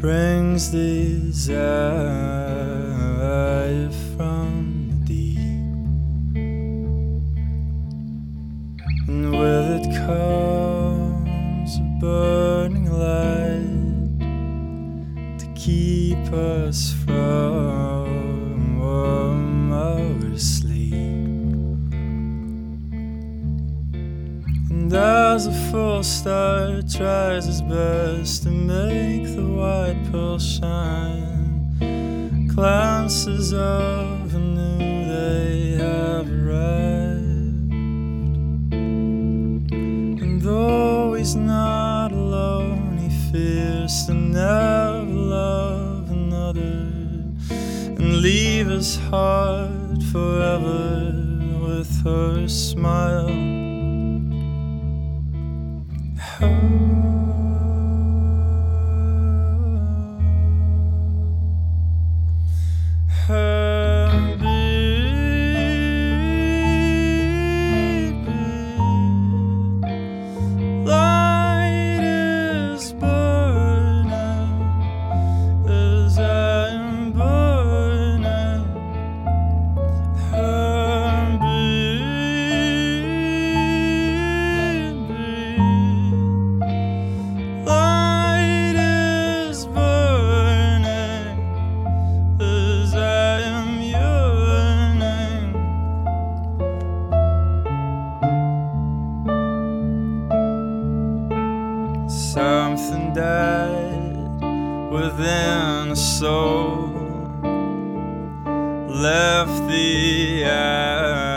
brings desire from the deep, and with it comes a burning light to keep us full star tries his best to make the white pearl shine, glances of a new day have arrived. And though he's not alone, he fears to never love another and leave his heart forever with her smile. Light within a soul, left the eyes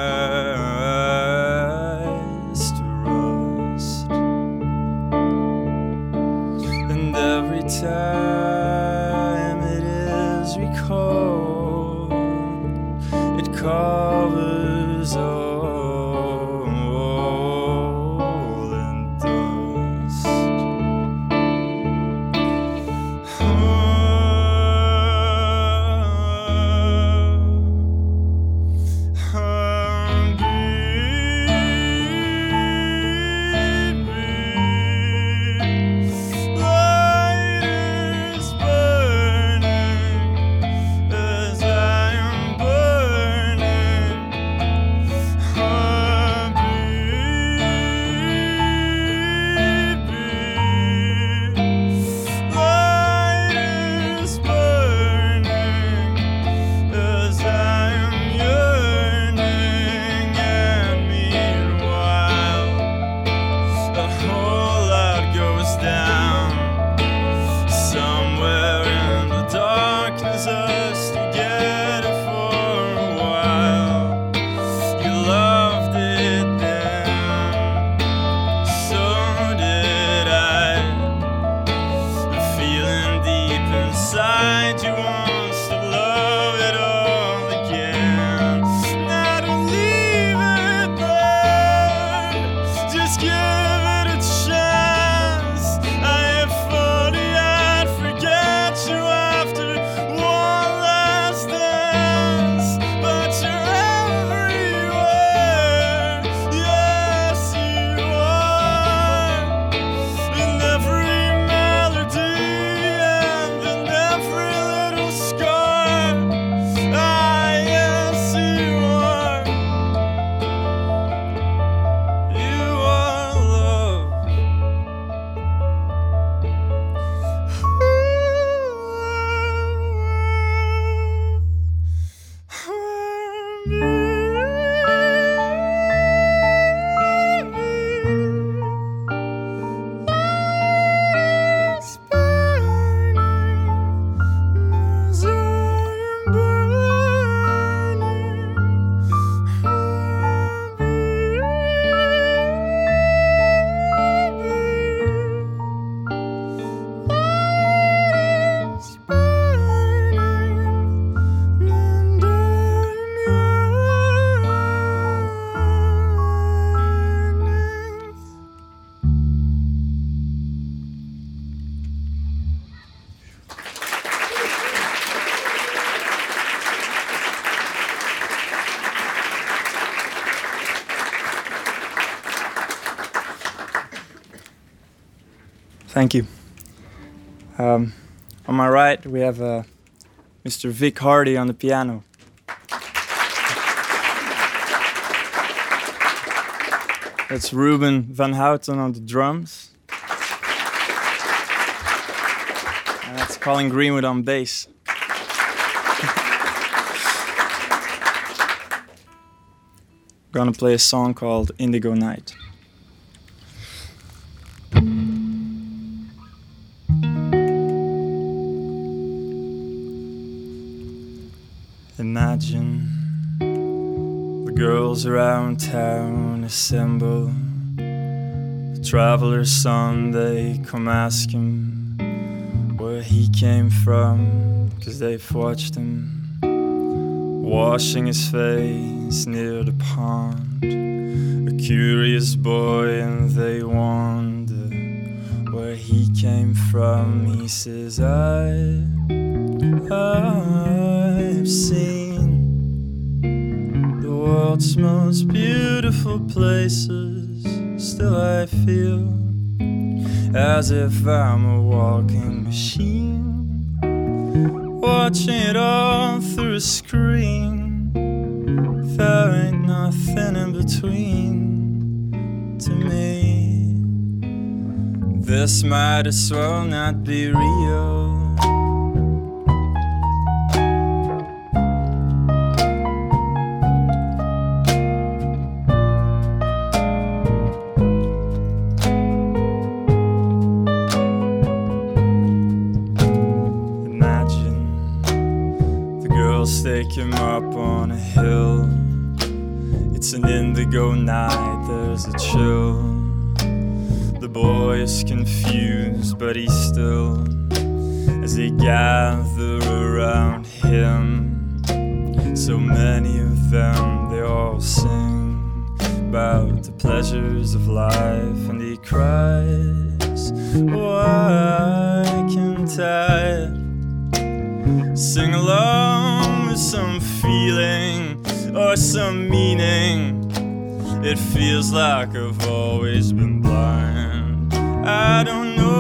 Thank you. Um, on my right, we have uh, Mr. Vic Hardy on the piano. That's Ruben Vanhoutte on the drums. And that's Colin Greenwood on bass. Gonna play a song called Indigo Night. Around town assemble. The traveler's son, they come ask him where he came from, cause they've watched him washing his face near the pond. A curious boy, and they wonder where he came from. He says, I, I've seen world's most beautiful places. Still, I feel as if I'm a walking machine watching it all through a screen. There ain't nothing in between to me. This might as well not be real. Up on a hill. It's an indigo night, there's a chill. The boy is confused, but he's still, as they gather around him. So many of them, they all sing about the pleasures of life, and he cries, Why can't I sing along? Some feeling or some meaning. It feels like I've always been blind. I don't know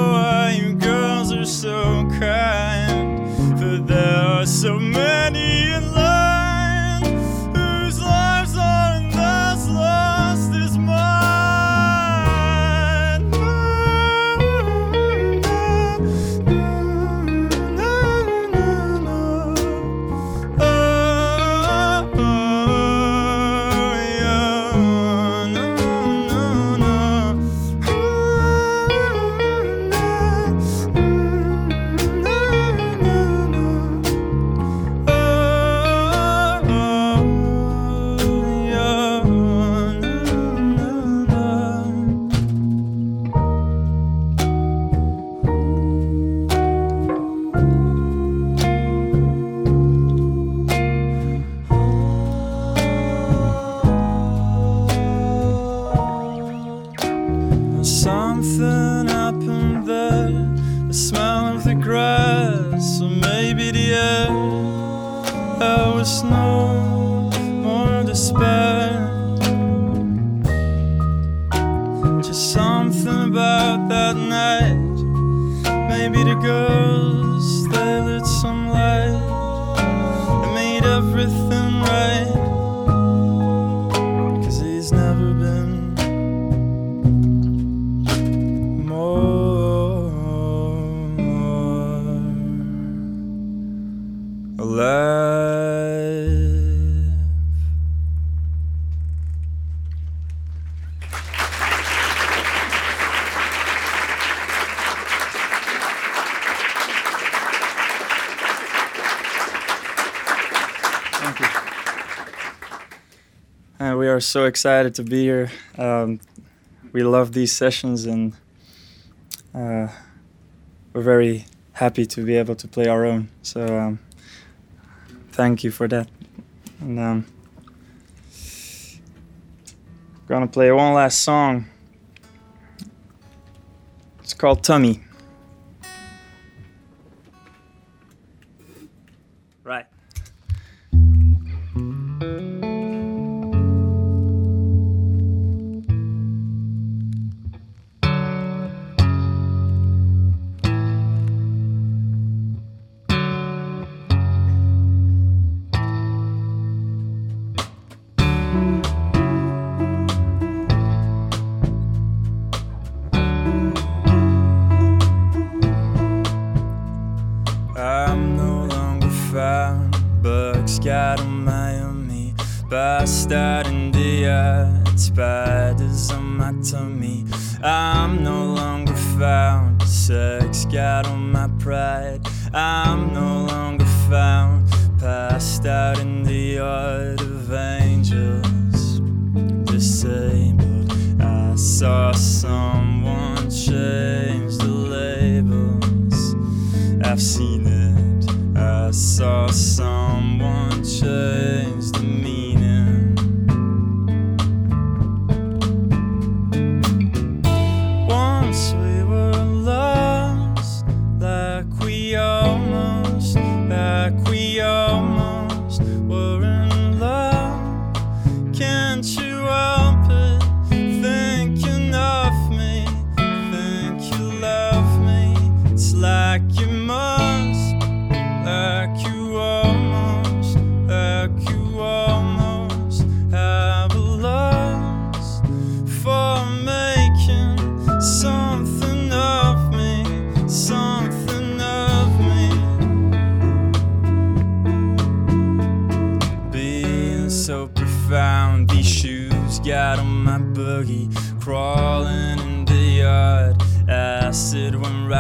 everything so excited to be here. Um, we love these sessions, and uh, we're very happy to be able to play our own. So um, thank you for that. And um, gonna play one last song. It's called Tummy. starting the yard. Spiders on my tummy. I'm no longer found. Sex got on my pride. I'm no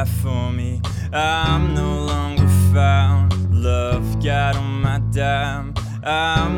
for me. I'm no longer found. Love got on my dime. I'm